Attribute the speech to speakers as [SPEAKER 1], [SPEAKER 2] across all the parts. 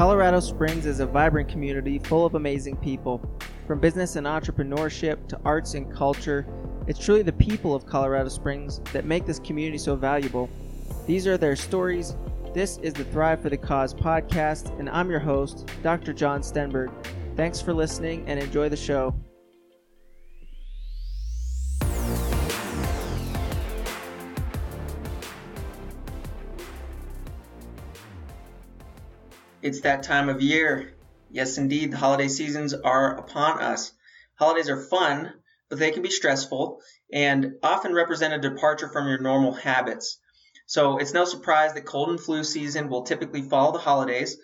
[SPEAKER 1] Colorado Springs is a vibrant community full of amazing people. From business and entrepreneurship to arts and culture, it's truly the people of Colorado Springs that make this community so valuable. These are their stories. This is the Thrive for the Cause podcast, and I'm your host, Dr. John Stenberg. Thanks for listening and enjoy the show. It's that time of year. Yes, indeed, the holiday seasons are upon us. Holidays are fun, but they can be stressful and often represent a departure from your normal habits. So it's no surprise that cold and flu season will typically follow the holidays.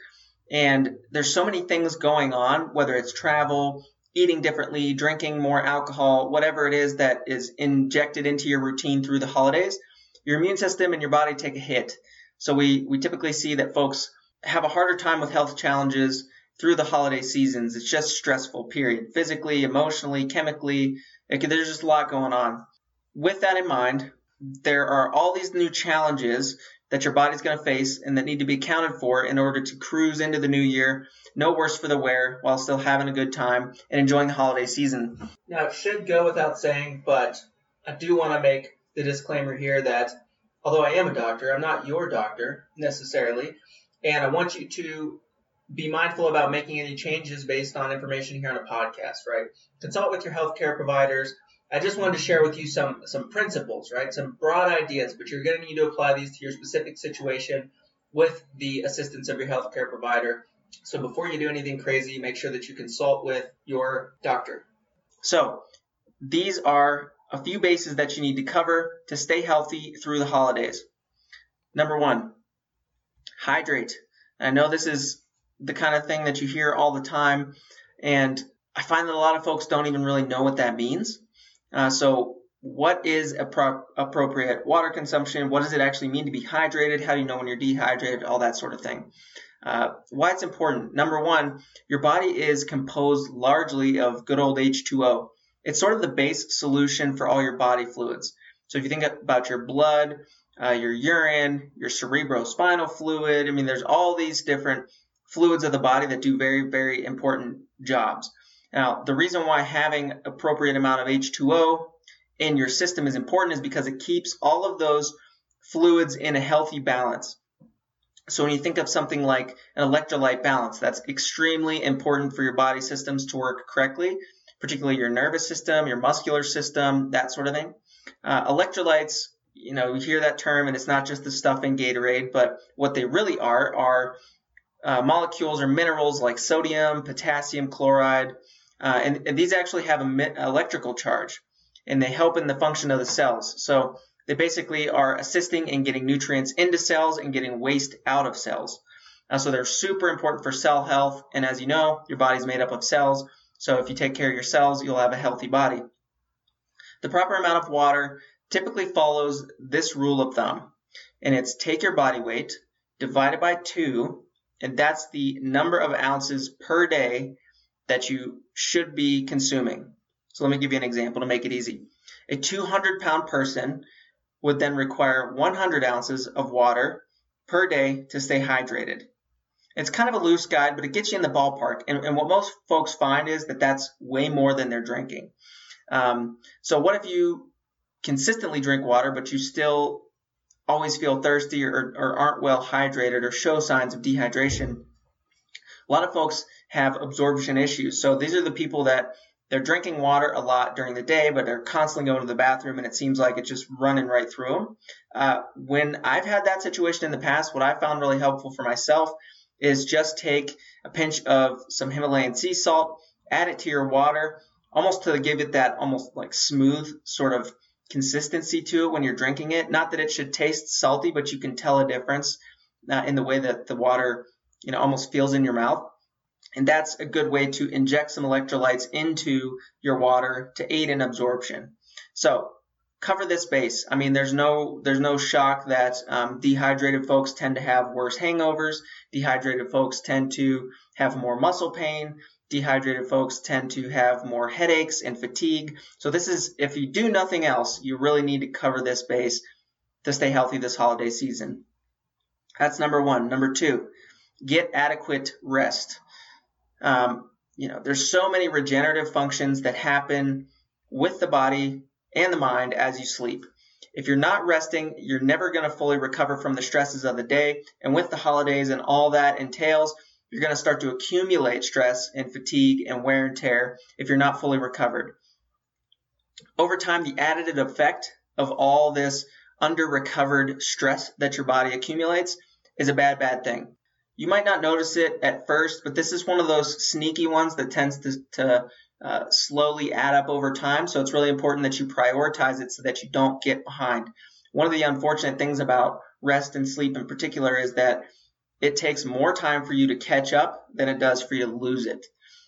[SPEAKER 1] And there's so many things going on, whether it's travel, eating differently, drinking more alcohol, whatever it is that is injected into your routine through the holidays, your immune system and your body take a hit. So we, we typically see that folks have a harder time with health challenges through the holiday seasons. It's just stressful, period. Physically, emotionally, chemically, can, there's just a lot going on. With that in mind, there are all these new challenges that your body's going to face and that need to be accounted for in order to cruise into the new year, no worse for the wear, while still having a good time and enjoying the holiday season. Now, it should go without saying, but I do want to make the disclaimer here that although I am a doctor, I'm not your doctor necessarily. And I want you to be mindful about making any changes based on information here on a podcast, right? Consult with your healthcare providers. I just wanted to share with you some some principles, right? Some broad ideas, but you're going to need to apply these to your specific situation with the assistance of your healthcare provider. So before you do anything crazy, make sure that you consult with your doctor. So, these are a few bases that you need to cover to stay healthy through the holidays. Number 1, hydrate. I know this is the kind of thing that you hear all the time, and I find that a lot of folks don't even really know what that means. Uh, so, what is appro- appropriate water consumption? What does it actually mean to be hydrated? How do you know when you're dehydrated? All that sort of thing. Uh, why it's important. Number one, your body is composed largely of good old H2O. It's sort of the base solution for all your body fluids. So if you think about your blood, uh, your urine, your cerebrospinal fluid. I mean, there's all these different fluids of the body that do very, very important jobs. Now, the reason why having appropriate amount of H2O in your system is important is because it keeps all of those fluids in a healthy balance. So when you think of something like an electrolyte balance, that's extremely important for your body systems to work correctly, particularly your nervous system, your muscular system, that sort of thing. Uh, electrolytes you know, you hear that term and it's not just the stuff in Gatorade, but what they really are are uh, molecules or minerals like sodium, potassium, chloride, uh, and, and, these actually have an electrical charge and they help in the function of the cells. So they basically are assisting in getting nutrients into cells and getting waste out of cells. Uh, so they're super important for cell health. And as you know, your body's made up of cells. So if you take care of your cells, you'll have a healthy body. The proper amount of water typically follows this rule of thumb, and it's take your body weight, divided by 2, and that's the number of ounces per day that you should be consuming. So let me give you an example to make it easy. A 200 pound person would then require 100 ounces of water per day to stay hydrated. It's kind of a loose guide, but it gets you in the ballpark. And, and what most folks find is that that's way more than they're drinking. Um, so what if you consistently drink water, but you still always feel thirsty or, or aren't well hydrated or show signs of dehydration. A lot of folks have absorption issues. So these are the people that they're drinking water a lot during the day, but they're constantly going to the bathroom and it seems like it's just running right through them. Uh, when I've had that situation in the past, what I found really helpful for myself is just take a pinch of some Himalayan sea salt, add it to your water, almost to give it that almost like smooth sort of consistency to it when you're drinking it. Not that it should taste salty, but you can tell a difference uh, in the way that the water, you know, almost feels in your mouth. And that's a good way to inject some electrolytes into your water to aid in absorption. So cover this base. I mean, there's no there's no shock that um, dehydrated folks tend to have worse hangovers. Dehydrated folks tend to have more muscle pain dehydrated folks tend to have more headaches and fatigue. So this is, if you do nothing else, you really need to cover this base to stay healthy this holiday season. That's number one. Number two, get adequate rest. Um, you know, there's so many regenerative functions that happen with the body and the mind as you sleep. If you're not resting, you're never going to fully recover from the stresses of the day. And with the holidays and all that entails, you're going to start to accumulate stress and fatigue and wear and tear if you're not fully recovered. Over time, the additive effect of all this under recovered stress that your body accumulates is a bad, bad thing. You might not notice it at first, but this is one of those sneaky ones that tends to, to uh, slowly add up over time. So it's really important that you prioritize it so that you don't get behind. One of the unfortunate things about rest and sleep in particular is that it takes more time for you to catch up than it does for you to lose it.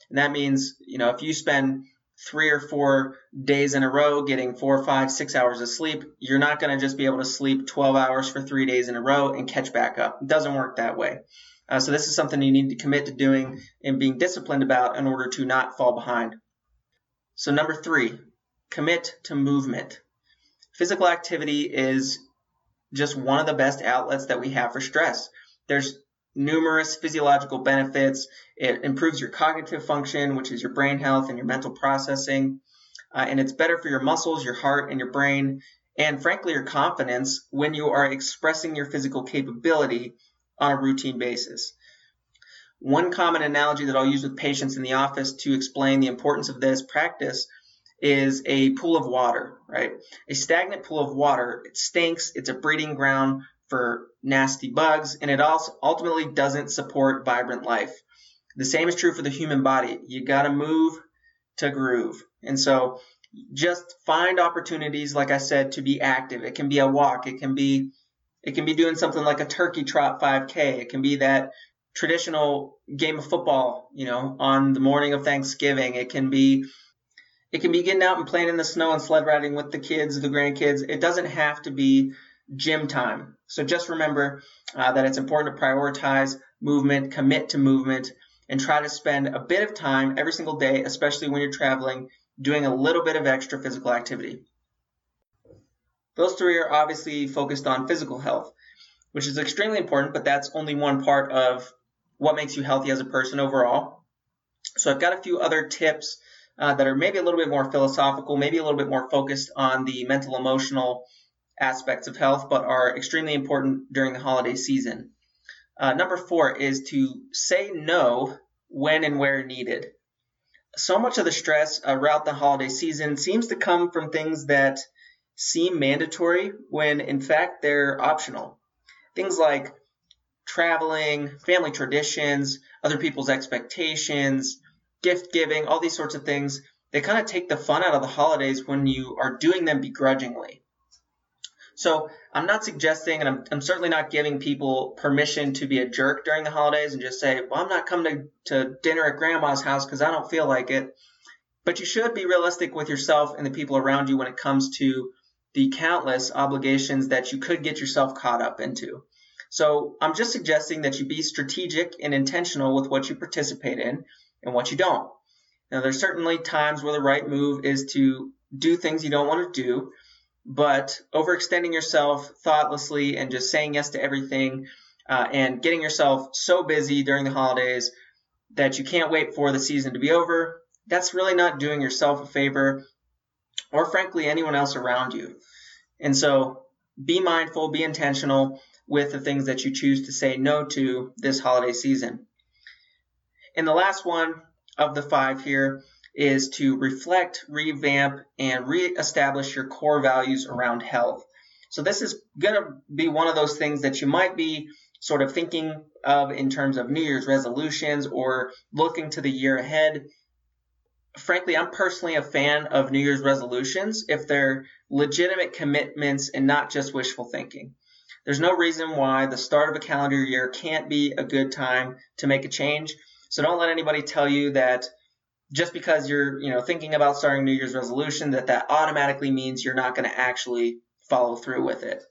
[SPEAKER 1] And that means, you know, if you spend three or four days in a row getting four, five, six hours of sleep, you're not going to just be able to sleep 12 hours for three days in a row and catch back up. It doesn't work that way. Uh, so this is something you need to commit to doing and being disciplined about in order to not fall behind. So number three, commit to movement. Physical activity is just one of the best outlets that we have for stress. There's numerous physiological benefits. It improves your cognitive function, which is your brain health and your mental processing. Uh, and it's better for your muscles, your heart, and your brain, and frankly, your confidence when you are expressing your physical capability on a routine basis. One common analogy that I'll use with patients in the office to explain the importance of this practice is a pool of water, right? A stagnant pool of water, it stinks, it's a breeding ground for nasty bugs, and it also ultimately doesn't support vibrant life. The same is true for the human body. You gotta move to groove. And so just find opportunities, like I said, to be active. It can be a walk, it can be it can be doing something like a turkey trot 5K. It can be that traditional game of football, you know, on the morning of Thanksgiving. It can be it can be getting out and playing in the snow and sled riding with the kids, the grandkids. It doesn't have to be gym time. So just remember uh, that it's important to prioritize movement, commit to movement, and try to spend a bit of time every single day, especially when you're traveling, doing a little bit of extra physical activity. Those three are obviously focused on physical health, which is extremely important, but that's only one part of what makes you healthy as a person overall. So I've got a few other tips uh, that are maybe a little bit more philosophical, maybe a little bit more focused on the mental emotional aspects of health, but are extremely important during the holiday season. Uh, number four is to say no when and where needed. So much of the stress around the holiday season seems to come from things that seem mandatory when in fact they're optional. Things like traveling, family traditions, other people's expectations, gift giving, all these sorts of things, they kind of take the fun out of the holidays when you are doing them begrudgingly. So I'm not suggesting, and I'm, I'm, certainly not giving people permission to be a jerk during the holidays and just say, well, I'm not coming to, to dinner at grandma's house because I don't feel like it. But you should be realistic with yourself and the people around you when it comes to the countless obligations that you could get yourself caught up into. So I'm just suggesting that you be strategic and intentional with what you participate in and what you don't. Now, there's certainly times where the right move is to do things you don't want to do, but overextending yourself thoughtlessly and just saying yes to everything uh, and getting yourself so busy during the holidays that you can't wait for the season to be over, that's really not doing yourself a favor or frankly anyone else around you. And so be mindful, be intentional with the things that you choose to say no to this holiday season. And the last one of the five here is to reflect, revamp, and reestablish your core values around health. So this is going to be one of those things that you might be sort of thinking of in terms of New Year's resolutions or looking to the year ahead frankly, I'm personally a fan of New Year's resolutions if they're legitimate commitments and not just wishful thinking. There's no reason why the start of a calendar year can't be a good time to make a change. So don't let anybody tell you that just because you're, you know, thinking about starting New Year's resolution that that automatically means you're not going to actually follow through with it.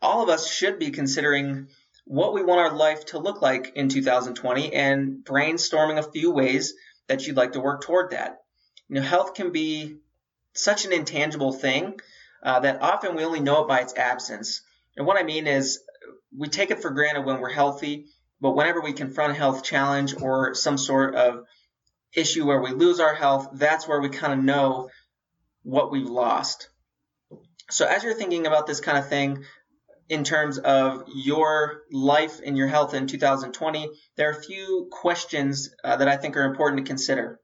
[SPEAKER 1] All of us should be considering what we want our life to look like in 2020 and brainstorming a few ways that you'd like to work toward that. You know, health can be such an intangible thing uh, that often we only know it by its absence. And what I mean is, we take it for granted when we're healthy, But whenever we confront a health challenge or some sort of issue where we lose our health, that's where we kind of know what we've lost. So as you're thinking about this kind of thing in terms of your life and your health in 2020, there are a few questions uh, that I think are important to consider.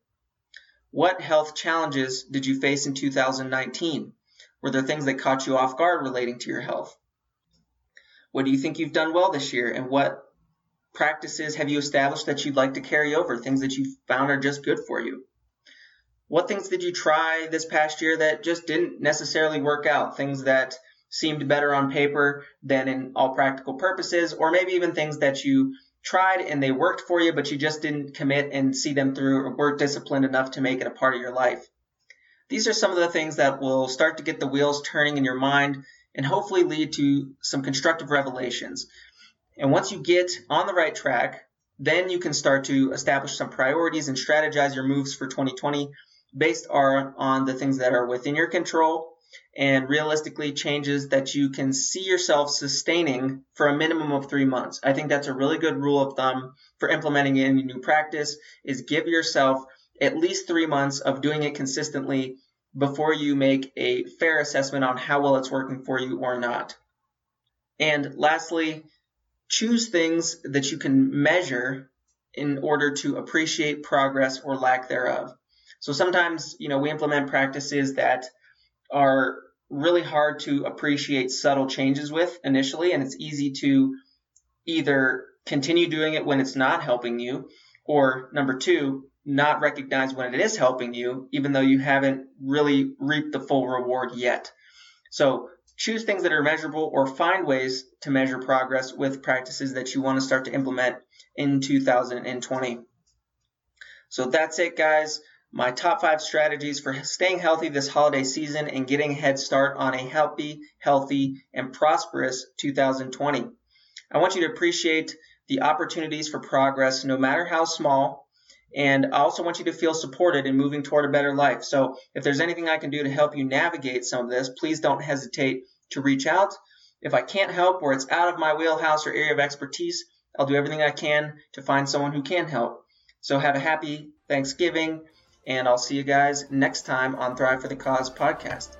[SPEAKER 1] What health challenges did you face in 2019? Were there things that caught you off guard relating to your health? What do you think you've done well this year and what practices have you established that you'd like to carry over, things that you found are just good for you? What things did you try this past year that just didn't necessarily work out? Things that seemed better on paper than in all practical purposes, or maybe even things that you tried and they worked for you, but you just didn't commit and see them through or weren't disciplined enough to make it a part of your life. These are some of the things that will start to get the wheels turning in your mind and hopefully lead to some constructive revelations. And once you get on the right track, then you can start to establish some priorities and strategize your moves for 2020 based on the things that are within your control and realistically changes that you can see yourself sustaining for a minimum of three months. I think that's a really good rule of thumb for implementing any new practice is give yourself at least three months of doing it consistently before you make a fair assessment on how well it's working for you or not. And lastly, choose things that you can measure in order to appreciate progress or lack thereof. So sometimes, you know, we implement practices that are really hard to appreciate subtle changes with initially, and it's easy to either continue doing it when it's not helping you, or number two, not recognize when it is helping you, even though you haven't really reaped the full reward yet. So choose things that are measurable or find ways to measure progress with practices that you want to start to implement in 2020. So that's it, guys my top five strategies for staying healthy this holiday season and getting a head start on a healthy, healthy, and prosperous 2020. I want you to appreciate the opportunities for progress, no matter how small. And I also want you to feel supported in moving toward a better life. So if there's anything I can do to help you navigate some of this, please don't hesitate to reach out. If I can't help or it's out of my wheelhouse or area of expertise, I'll do everything I can to find someone who can help. So have a happy Thanksgiving and I'll see you guys next time on Thrive for the Cause podcast.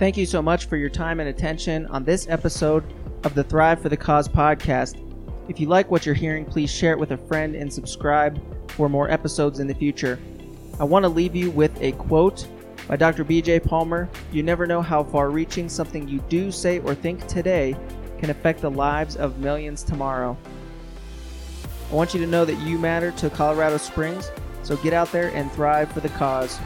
[SPEAKER 2] Thank you so much for your time and attention on this episode of the Thrive for the Cause podcast. If you like what you're hearing, please share it with a friend and subscribe for more episodes in the future. I want to leave you with a quote by Dr. B.J. Palmer, you never know how far reaching something you do, say, or think today can affect the lives of millions tomorrow. I want you to know that you matter to Colorado Springs, so get out there and thrive for the cause.